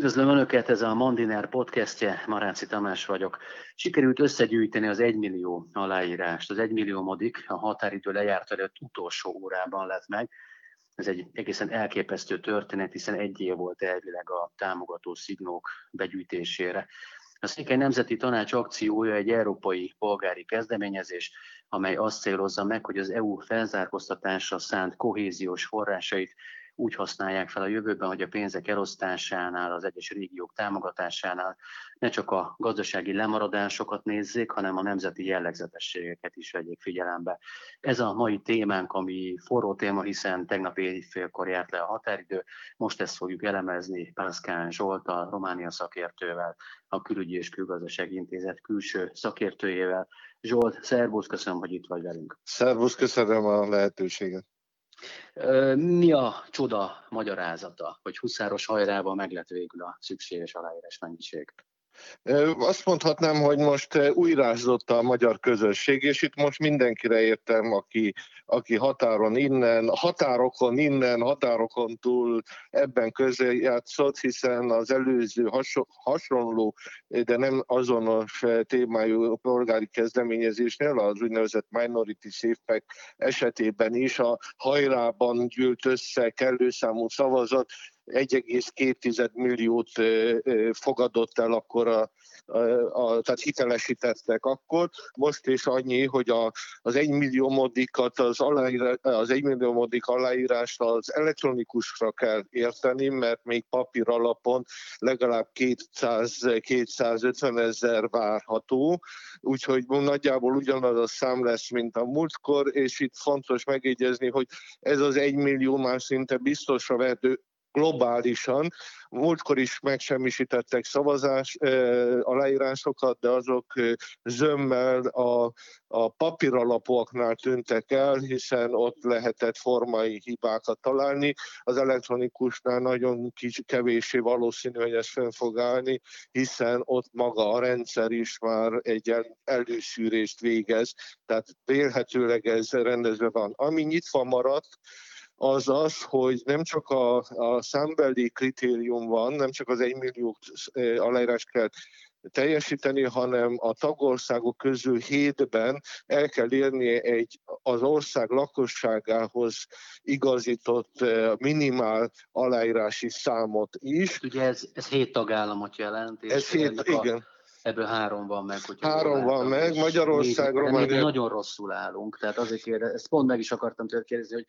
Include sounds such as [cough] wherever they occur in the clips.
Üdvözlöm Önöket, ez a Mandiner podcastje, Maráci Tamás vagyok. Sikerült összegyűjteni az egymillió aláírást. Az egymillió modik a határidő lejárt előtt utolsó órában lett meg. Ez egy egészen elképesztő történet, hiszen egy év volt elvileg a támogató szignók begyűjtésére. A Székely Nemzeti Tanács akciója egy európai polgári kezdeményezés, amely azt célozza meg, hogy az EU felzárkóztatásra szánt kohéziós forrásait úgy használják fel a jövőben, hogy a pénzek elosztásánál, az egyes régiók támogatásánál ne csak a gazdasági lemaradásokat nézzék, hanem a nemzeti jellegzetességeket is vegyék figyelembe. Ez a mai témánk, ami forró téma, hiszen tegnap évfélkor járt le a határidő, most ezt fogjuk elemezni Pászkán Zsolt, a Románia szakértővel, a Külügyi és Külgazdasági Intézet külső szakértőjével. Zsolt, szervusz, köszönöm, hogy itt vagy velünk. Szervusz, köszönöm a lehetőséget. Mi a csoda magyarázata, hogy Huszáros hajrában meg lett végül a szükséges aláírás mennyiség? Azt mondhatnám, hogy most újrázott a magyar közösség, és itt most mindenkire értem, aki, aki határon innen, határokon innen, határokon túl ebben játszott, hiszen az előző hasonló, de nem azonos témájú polgári kezdeményezésnél, az úgynevezett Minority Safe Pack esetében is a hajrában gyűlt össze kellő számú szavazat, 1,2 milliót fogadott el akkor a, a, a, tehát hitelesítettek akkor, most is annyi, hogy a, az 1 millió modikat, az, aláírás, az 1 millió modik aláírást az elektronikusra kell érteni, mert még papír alapon legalább 200-250 ezer várható, úgyhogy nagyjából ugyanaz a szám lesz, mint a múltkor, és itt fontos megjegyezni, hogy ez az 1 millió már szinte biztosra vehető globálisan. Múltkor is megsemmisítettek szavazás aláírásokat, de azok zömmel a, a papíralapoknál tűntek el, hiszen ott lehetett formai hibákat találni. Az elektronikusnál nagyon kicsi, kevésé valószínű, hogy ez fönn fog állni, hiszen ott maga a rendszer is már egy el, előszűrést végez, tehát vélhetőleg ez rendezve van. Ami nyitva maradt, az az, hogy nem csak a, a számbeli kritérium van, nem csak az 1 millió aláírás kell teljesíteni, hanem a tagországok közül hétben el kell érni egy az ország lakosságához igazított minimál aláírási számot is. Ugye ez, ez hét tagállamot jelent. És ez hét, igen. Ebből három van meg. Hogyha három van meg, Magyarország, Románia. nagyon rosszul állunk, tehát azért kérdez, ezt pont meg is akartam tőle kérdezni, hogy,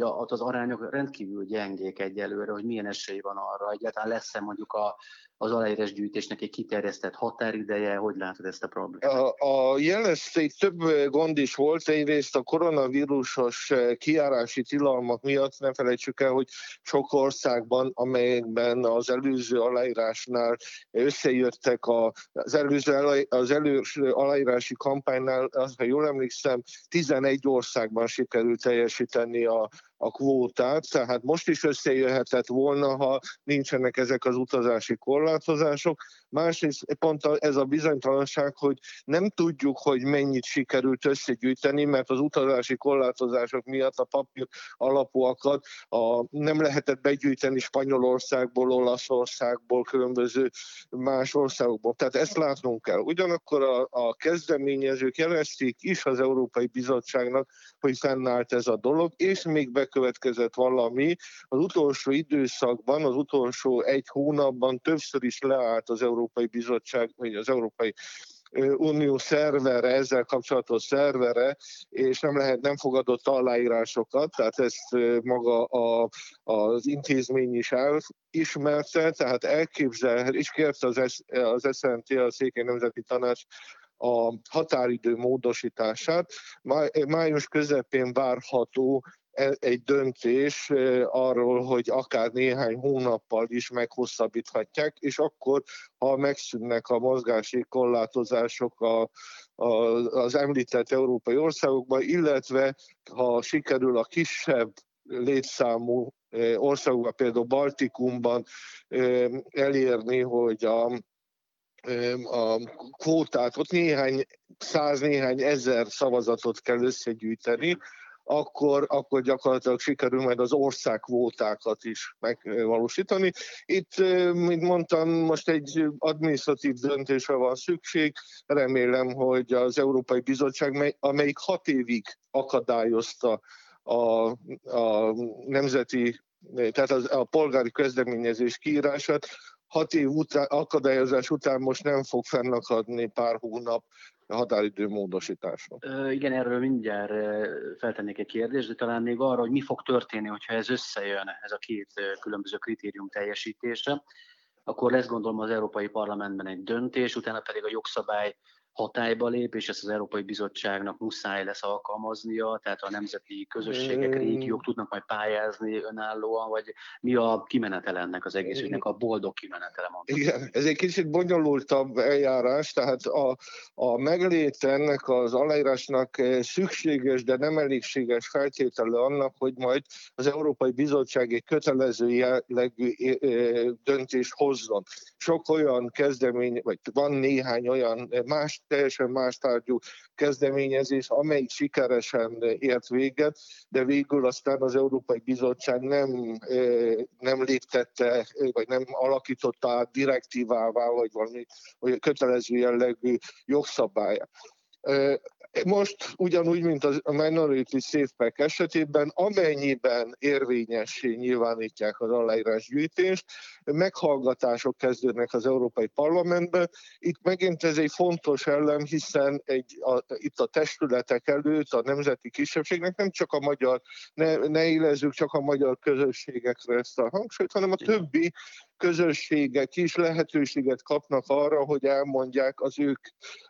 hogy az arányok rendkívül gyengék egyelőre, hogy milyen esély van arra, egyáltalán lesz-e mondjuk a, az aláírás gyűjtésnek egy kiterjesztett határideje, hogy látod ezt a problémát? A, a jelenleg több gond is volt, egyrészt a koronavírusos kiárási tilalmak miatt nem felejtsük el, hogy sok országban, amelyekben az előző aláírásnál összejöttek a, az előző az előző aláírási kampánynál, ha jól emlékszem, 11 országban sikerült teljesíteni a, a kvótát, tehát most is összejöhetett volna, ha nincsenek ezek az utazási korlátozások. Másrészt pont ez a bizonytalanság, hogy nem tudjuk, hogy mennyit sikerült összegyűjteni, mert az utazási korlátozások miatt a papír alapúakat a, nem lehetett begyűjteni Spanyolországból, Olaszországból, különböző más országokból. Tehát ezt látnunk kell. Ugyanakkor a, a kezdeményezők jelezték is az Európai Bizottságnak, hogy fennállt ez a dolog, és még be bekövetkezett valami. Az utolsó időszakban, az utolsó egy hónapban többször is leállt az Európai Bizottság, vagy az Európai Unió szervere, ezzel kapcsolatos szervere, és nem lehet, nem fogadott aláírásokat, tehát ezt maga a, az intézmény is elismerte, tehát elképzel, és kérte az, az SNT, a Székely Nemzeti Tanács a határidő módosítását. Május közepén várható E, egy döntés e, arról, hogy akár néhány hónappal is meghosszabbíthatják, és akkor, ha megszűnnek a mozgási korlátozások a, a, az említett európai országokban, illetve ha sikerül a kisebb létszámú e, országokban, például Baltikumban elérni, hogy a, a kvótát, ott néhány száz, néhány ezer szavazatot kell összegyűjteni, akkor, akkor gyakorlatilag sikerül majd az országvótákat is megvalósítani. Itt, mint mondtam, most egy adminisztratív döntésre van szükség. Remélem, hogy az Európai Bizottság, amelyik hat évig akadályozta a, a nemzeti, tehát az, a polgári kezdeményezés kiírását, hat év után, akadályozás után most nem fog fennakadni pár hónap határidő módosításra. Igen, erről mindjárt feltennék egy kérdést, de talán még arra, hogy mi fog történni, hogyha ez összejön, ez a két különböző kritérium teljesítése, akkor lesz gondolom az Európai Parlamentben egy döntés, utána pedig a jogszabály hatályba lép, és ezt az Európai Bizottságnak muszáj lesz alkalmaznia, tehát a nemzeti közösségek, régiók tudnak majd pályázni önállóan, vagy mi a kimenetel ennek az egész ügynek, a boldog kimenetele mondtam. Igen, ez egy kicsit bonyolultabb eljárás, tehát a, a meglét ennek az aláírásnak szükséges, de nem elégséges feltétele annak, hogy majd az Európai Bizottság egy kötelező jellegű döntés hozzon. Sok olyan kezdemény, vagy van néhány olyan más teljesen más tárgyú kezdeményezés, amelyik sikeresen ért véget, de végül aztán az Európai Bizottság nem, nem léptette, vagy nem alakította át direktívává, vagy valami vagy kötelező jellegű jogszabályát. Most ugyanúgy, mint a Minority Safe Pack esetében, amennyiben érvényessé nyilvánítják az aláírásgyűjtést, meghallgatások kezdődnek az Európai Parlamentben. Itt megint ez egy fontos elem, hiszen egy, a, itt a testületek előtt a nemzeti kisebbségnek nem csak a magyar, ne, ne élezzük csak a magyar közösségekre ezt a hangsúlyt, hanem a többi közösségek is lehetőséget kapnak arra, hogy elmondják az, ők,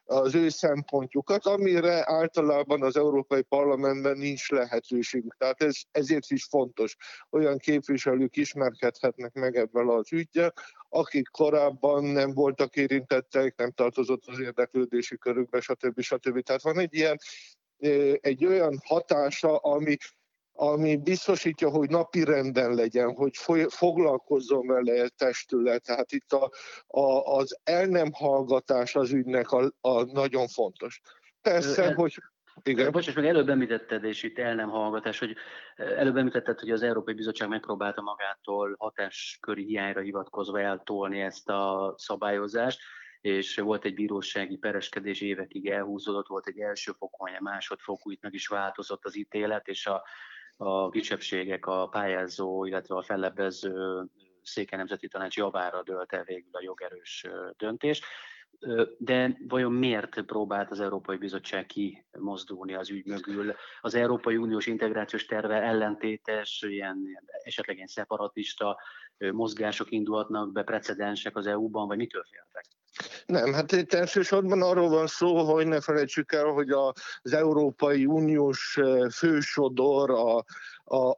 az ő szempontjukat, amire általában az Európai Parlamentben nincs lehetőségük. Tehát ez, ezért is fontos. Olyan képviselők ismerkedhetnek meg ebben az ügyel, akik korábban nem voltak érintettek, nem tartozott az érdeklődési körükbe, stb. stb. Tehát van egy ilyen egy olyan hatása, ami ami biztosítja, hogy napi renden legyen, hogy foglalkozzon vele a testület. Tehát itt a, a, az el nem hallgatás az ügynek a, a nagyon fontos. Persze, Ö, hogy igen. Bocs, és meg előbb említetted, és itt el nem hallgatás, hogy előbb említetted, hogy az Európai Bizottság megpróbálta magától hatásköri hiányra hivatkozva eltolni ezt a szabályozást, és volt egy bírósági pereskedés évekig elhúzódott, volt egy első fokon, egy másodfokú, itt meg is változott az ítélet, és a a kisebbségek, a pályázó, illetve a fellebbező Széke Nemzeti Tanács javára dölt el végül a jogerős döntés. De vajon miért próbált az Európai Bizottság kimozdulni az ügy mögül? Az Európai Uniós integrációs terve ellentétes, ilyen, esetleg ilyen szeparatista mozgások indulhatnak be, precedensek az EU-ban, vagy mitől féltek? Nem, hát itt elsősorban arról van szó, hogy ne felejtsük el, hogy az Európai Uniós fősodor a,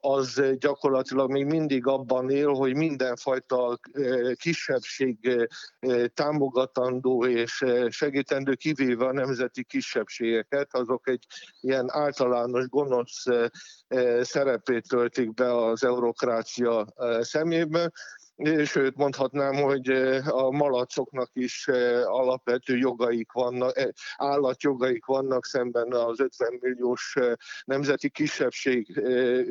az gyakorlatilag még mindig abban él, hogy mindenfajta kisebbség támogatandó és segítendő, kivéve a nemzeti kisebbségeket, azok egy ilyen általános gonosz szerepét töltik be az eurokrácia szemében sőt mondhatnám, hogy a malacoknak is alapvető jogaik vannak, állatjogaik vannak szemben az 50 milliós nemzeti kisebbség,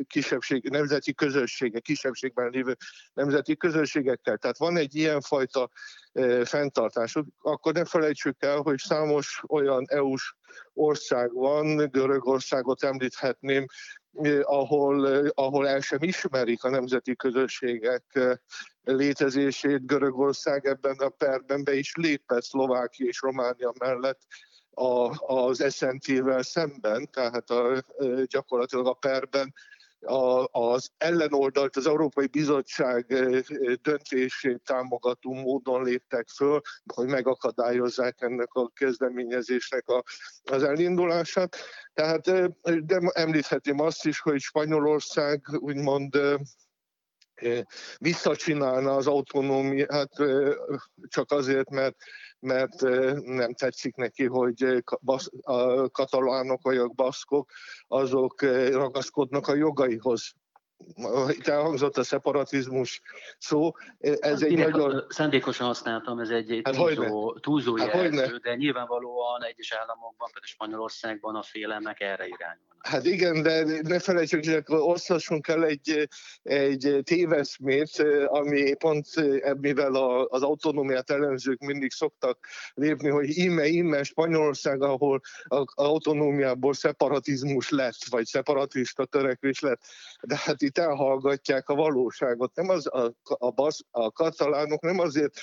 kisebbség nemzeti közössége, kisebbségben lévő nemzeti közösségekkel. Tehát van egy ilyenfajta fenntartásuk, akkor ne felejtsük el, hogy számos olyan EU-s ország van, Görögországot említhetném, ahol, ahol el sem ismerik a nemzeti közösségek létezését. Görögország ebben a perben be is lépett Szlovákia és Románia mellett a, az SNT-vel szemben, tehát a, gyakorlatilag a perben a, az ellenoldalt az Európai Bizottság döntését támogató módon léptek föl, hogy megakadályozzák ennek a kezdeményezésnek a, az elindulását. Tehát de említhetném azt is, hogy Spanyolország úgymond visszacsinálna az autonómiát csak azért, mert mert nem tetszik neki, hogy a katalánok vagy a baszkok azok ragaszkodnak a jogaihoz itt elhangzott a szeparatizmus szó, ez hát, egy nagyon... Szándékosan használtam, ez egy, hát túlzó, túlzó hát jelző, de nyilvánvalóan egyes államokban, például Spanyolországban a félelmek erre irányul. Hát igen, de ne felejtsük, hogy osztassunk el egy, egy téveszmét, ami pont mivel az autonómiát ellenzők mindig szoktak lépni, hogy ime, ime Spanyolország, ahol az autonómiából szeparatizmus lett, vagy szeparatista törekvés lett. De hát itt elhallgatják a valóságot. Nem az, a, a, basz, a katalánok nem azért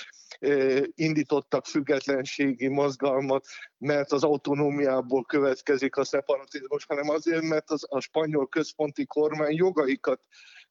indítottak függetlenségi mozgalmat, mert az autonómiából következik a szeparatizmus, hanem azért, mert az, a spanyol központi kormány jogaikat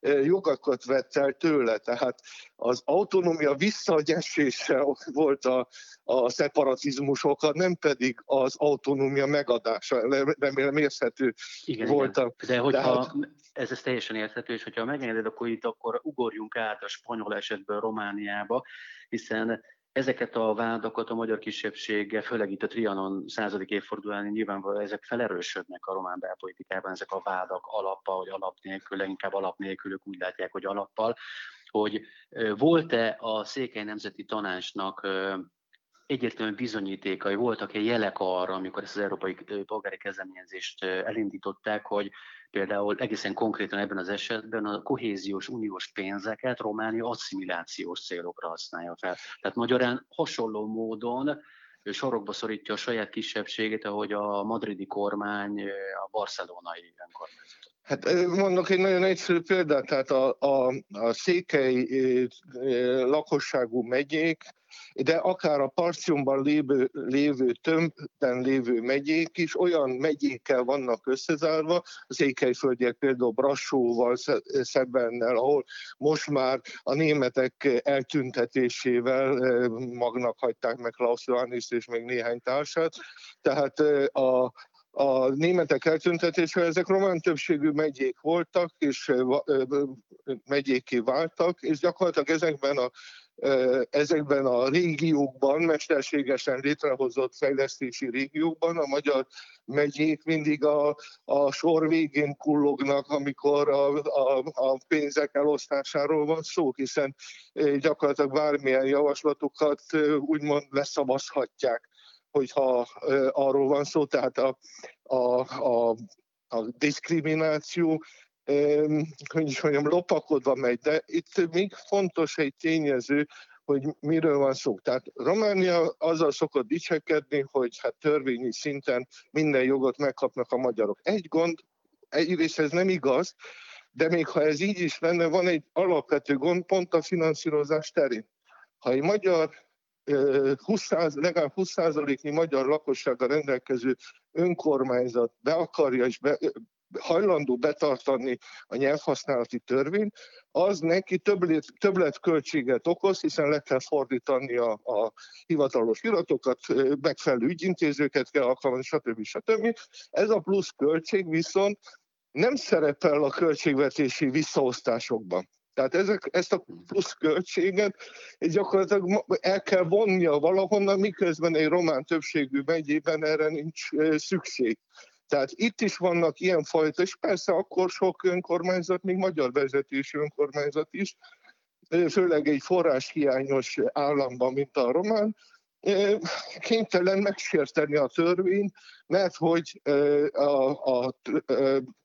jogakat vett el tőle, tehát az autonómia visszaegyesése volt a, a szeparatizmusokat, nem pedig az autonómia megadása, remélem érthető igen, volt. Igen. De hogyha Tehát... ez, ez teljesen érthető, és hogyha megengeded, akkor itt akkor ugorjunk át a spanyol esetből Romániába, hiszen Ezeket a vádakat a magyar kisebbsége, főleg itt a Trianon századik évfordulán nyilvánvalóan ezek felerősödnek a román belpolitikában, ezek a vádak alappal, vagy alap nélkül, leginkább alap nélkül, ők úgy látják, hogy alappal, hogy volt-e a Székely Nemzeti Tanácsnak egyértelműen bizonyítékai, voltak-e jelek arra, amikor ezt az európai polgári kezdeményezést elindították, hogy például egészen konkrétan ebben az esetben a kohéziós uniós pénzeket Románia asszimilációs célokra használja fel. Tehát magyarán hasonló módon sorokba szorítja a saját kisebbségét, ahogy a madridi kormány a barcelonai önkormányzatot. Hát mondok egy nagyon egyszerű példát, tehát a, a, a székely lakosságú megyék de akár a Parciumban lévő, lévő tömbben lévő megyék is olyan megyékkel vannak összezárva, az ékelyföldiek például Brassóval, Szebennel, ahol most már a németek eltüntetésével magnak hagyták meg Klaus Johannis és még néhány társát, tehát a, a németek eltüntetésével ezek román többségű megyék voltak, és megyéké váltak, és gyakorlatilag ezekben a ezekben a régiókban, mesterségesen létrehozott fejlesztési régiókban a magyar megyék mindig a, a sor végén kullognak, amikor a, a, a pénzek elosztásáról van szó, hiszen gyakorlatilag bármilyen javaslatokat úgymond leszavazhatják, hogyha arról van szó, tehát a, a, a, a diszkrimináció hogy is mondjam, lopakodva megy, de itt még fontos egy tényező, hogy miről van szó. Tehát Románia azzal szokott dicsekedni, hogy hát törvényi szinten minden jogot megkapnak a magyarok. Egy gond, egyrészt ez nem igaz, de még ha ez így is lenne, van egy alapvető gond pont a finanszírozás terén. Ha egy magyar 20, legalább 20%-nyi magyar lakossággal rendelkező önkormányzat be akarja és be, hajlandó betartani a nyelvhasználati törvényt, az neki többlet, többlet költséget okoz, hiszen le kell fordítani a, a hivatalos iratokat, megfelelő ügyintézőket kell alkalmazni, stb. stb. Ez a plusz költség viszont nem szerepel a költségvetési visszaosztásokban. Tehát ezek, ezt a plusz költséget gyakorlatilag el kell vonnia valahonnan, miközben egy román többségű megyében erre nincs szükség. Tehát itt is vannak ilyenfajta, és persze akkor sok önkormányzat, még magyar vezetésű önkormányzat is, főleg egy forráshiányos államban, mint a román, kénytelen megsérteni a törvényt, mert hogy a, a,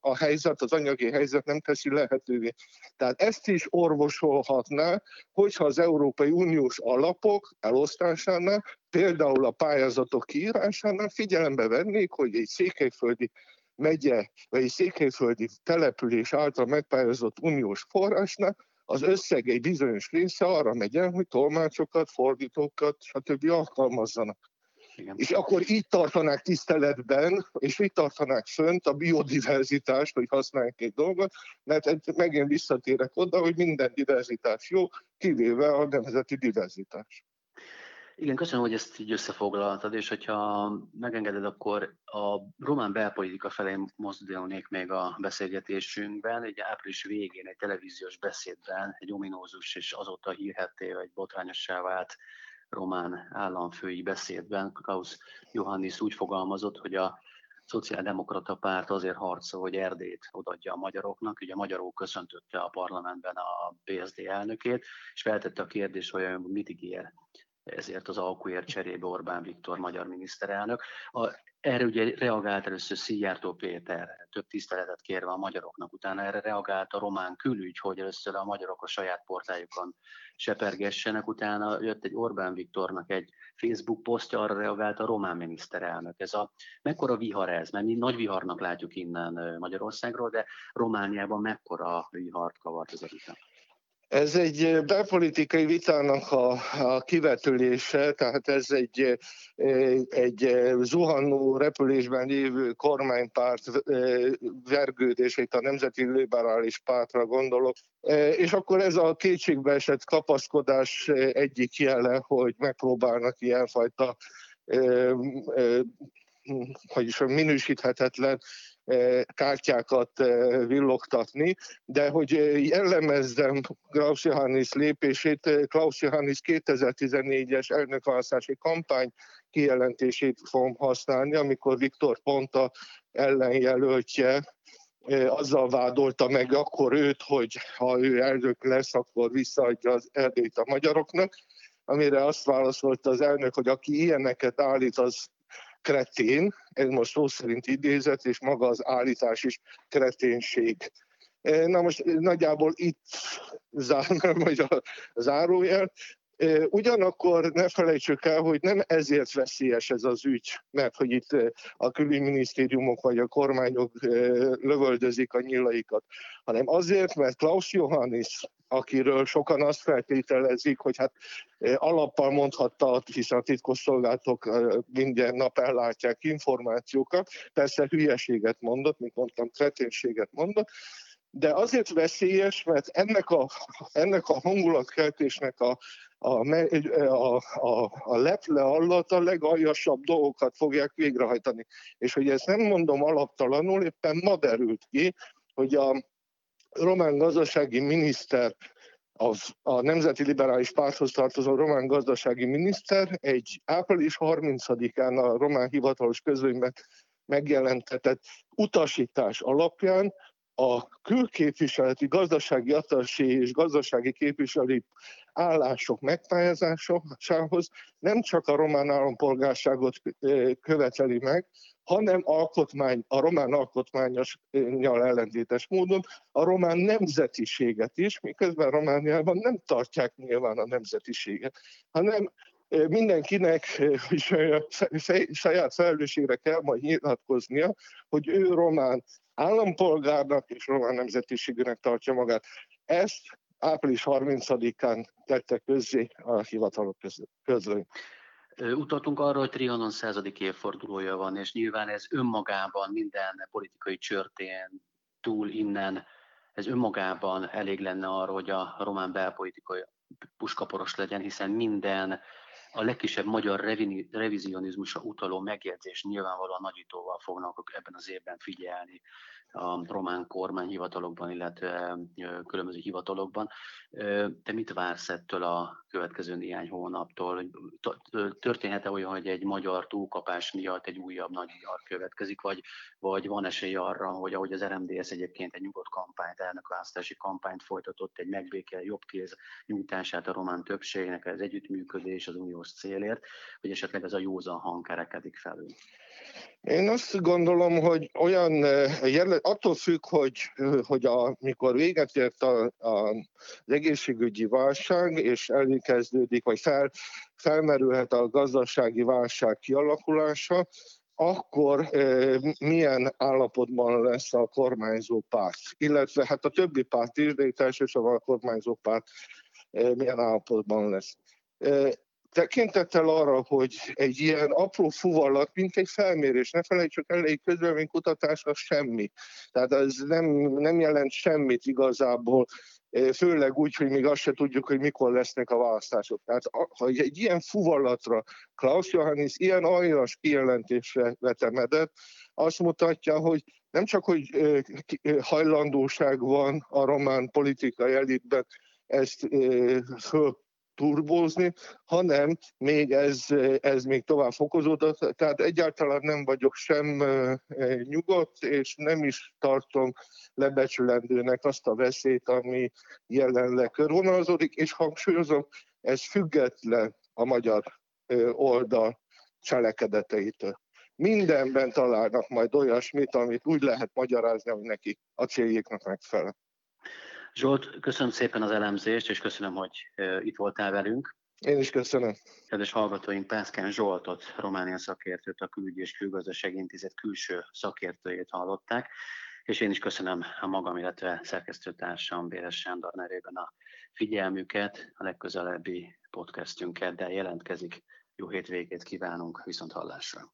a helyzet, az anyagi helyzet nem teszi lehetővé. Tehát ezt is orvosolhatná, hogyha az Európai Uniós alapok elosztásánál, például a pályázatok kiírásánál figyelembe vennék, hogy egy székelyföldi megye, vagy egy székelyföldi település által megpályázott uniós forrásnál az összeg egy bizonyos része arra megy el, hogy tolmácsokat, fordítókat, stb. alkalmazzanak. Igen. És akkor így tartanák tiszteletben, és így tartanák fönt a biodiverzitást, hogy használják egy dolgot, mert megint visszatérek oda, hogy minden diverzitás jó, kivéve a nemzeti diverzitás. Igen, köszönöm, hogy ezt így összefoglaltad, és hogyha megengeded, akkor a román belpolitika felé mozdulnék még a beszélgetésünkben. Egy április végén egy televíziós beszédben, egy ominózus és azóta hírhetté, vagy botrányossá vált román államfői beszédben Klaus Johannis úgy fogalmazott, hogy a szociáldemokrata párt azért harcol, hogy Erdét odaadja a magyaroknak. Ugye a magyarok köszöntötte a parlamentben a PSD elnökét, és feltette a kérdést, hogy mit ígér ezért az alkuért cserébe Orbán Viktor magyar miniszterelnök. A, erre ugye reagált először Szijjártó Péter, több tiszteletet kérve a magyaroknak, utána erre reagált a román külügy, hogy először a magyarok a saját portájukon sepergessenek, utána jött egy Orbán Viktornak egy Facebook posztja, arra reagált a román miniszterelnök. Ez a, mekkora vihar ez? Mert mi nagy viharnak látjuk innen Magyarországról, de Romániában mekkora vihart kavart ez a vita? Ez egy belpolitikai vitának a, a kivetülése, tehát ez egy, egy zuhanó repülésben lévő kormánypárt vergődés, itt a Nemzeti Liberális Pártra gondolok, és akkor ez a kétségbeesett kapaszkodás egyik jele, hogy megpróbálnak ilyenfajta hogy is minősíthetetlen kártyákat villogtatni, de hogy jellemezzem Klaus Johannis lépését, Klaus Johannis 2014-es elnökválasztási kampány kijelentését fogom használni, amikor Viktor Ponta ellenjelöltje azzal vádolta meg akkor őt, hogy ha ő elnök lesz, akkor visszaadja az Erdélyt a magyaroknak, amire azt válaszolta az elnök, hogy aki ilyeneket állít, az kretén, ez most szó szerint idézet, és maga az állítás is kreténség. E, na most nagyjából itt zárnám majd [laughs] a zárójel. E, ugyanakkor ne felejtsük el, hogy nem ezért veszélyes ez az ügy, mert hogy itt a külügyminisztériumok vagy a kormányok e, lövöldözik a nyilaikat, hanem azért, mert Klaus Johannis akiről sokan azt feltételezik, hogy hát alappal mondhatta, hiszen a titkosszolgálatok minden nap ellátják információkat, persze hülyeséget mondott, mint mondtam, kreténséget mondott, de azért veszélyes, mert ennek a, ennek a hangulatkeltésnek a, a, a, a, a leple alatt a legaljasabb dolgokat fogják végrehajtani. És hogy ezt nem mondom alaptalanul, éppen ma derült ki, hogy a román gazdasági miniszter, az, a Nemzeti Liberális Párthoz tartozó román gazdasági miniszter egy április 30-án a román hivatalos közlönyben megjelentetett utasítás alapján a külképviseleti gazdasági atasé és gazdasági képviselői állások megpályázásához nem csak a román állampolgárságot követeli meg, hanem alkotmány, a román alkotmányos ellentétes módon a román nemzetiséget is, miközben Romániában nem tartják nyilván a nemzetiséget, hanem mindenkinek saját felelősségre kell majd nyilatkoznia, hogy ő román állampolgárnak és román nemzetiségűnek tartja magát. Ezt április 30-án tette közzé a hivatalok közlöny. Utaltunk arra, hogy Trianon századik évfordulója van, és nyilván ez önmagában minden politikai csörtén túl innen, ez önmagában elég lenne arra, hogy a román belpolitikai puskaporos legyen, hiszen minden a legkisebb magyar revizionizmusra utaló megjegyzés nyilvánvalóan nagyítóval fognak ebben az évben figyelni a román kormányhivatalokban, illetve különböző hivatalokban. Te mit vársz ettől a következő néhány hónaptól? Történhet-e olyan, hogy egy magyar túlkapás miatt egy újabb nagy vihar következik, vagy, vagy van esély arra, hogy ahogy az RMDS egyébként egy nyugodt kampányt, elnökválasztási kampányt folytatott, egy megbékel jobb kéz nyújtását a román többségnek, az együttműködés az uniós célért, hogy esetleg ez a józan hang kerekedik felül? Én azt gondolom, hogy olyan, attól függ, hogy, hogy a, mikor véget ért a, a, az egészségügyi válság, és elkezdődik, vagy fel, felmerülhet a gazdasági válság kialakulása, akkor e, milyen állapotban lesz a kormányzó párt, illetve hát a többi párt is, de itt elsősorban a kormányzó párt e, milyen állapotban lesz. Tekintettel arra, hogy egy ilyen apró fuvallat, mint egy felmérés, ne felejtsük el, egy közvéleménykutatás az semmi. Tehát ez nem, nem jelent semmit igazából, e, főleg úgy, hogy még azt se tudjuk, hogy mikor lesznek a választások. Tehát ha egy ilyen fuvallatra Klaus Johannes ilyen aljas kijelentésre vetemedett, azt mutatja, hogy nem csak, hogy e, e, hajlandóság van a román politikai elitben ezt föl turbózni, hanem még ez, ez még tovább fokozódott, tehát egyáltalán nem vagyok sem nyugodt, és nem is tartom lebecsülendőnek azt a veszélyt, ami jelenleg körvonalazódik, és hangsúlyozom, ez független a magyar oldal cselekedeteitől. Mindenben találnak majd olyasmit, amit úgy lehet magyarázni, hogy neki a céljéknak megfelel. Zsolt, köszönöm szépen az elemzést, és köszönöm, hogy itt voltál velünk. Én is köszönöm. Kedves hallgatóink, Pászkán Zsoltot, Románia szakértőt, a Külügyi és Külgazdasági Intézet külső szakértőjét hallották, és én is köszönöm a magam, illetve szerkesztőtársam Béres Sándor nevében a figyelmüket, a legközelebbi podcastünket, de jelentkezik. Jó hétvégét kívánunk, viszont hallásra.